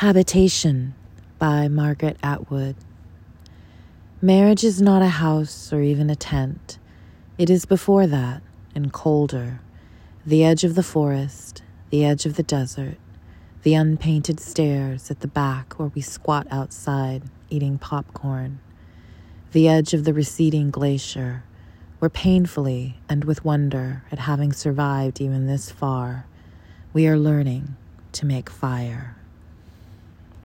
Habitation by Margaret Atwood. Marriage is not a house or even a tent. It is before that and colder. The edge of the forest, the edge of the desert, the unpainted stairs at the back where we squat outside eating popcorn, the edge of the receding glacier, where painfully and with wonder at having survived even this far, we are learning to make fire.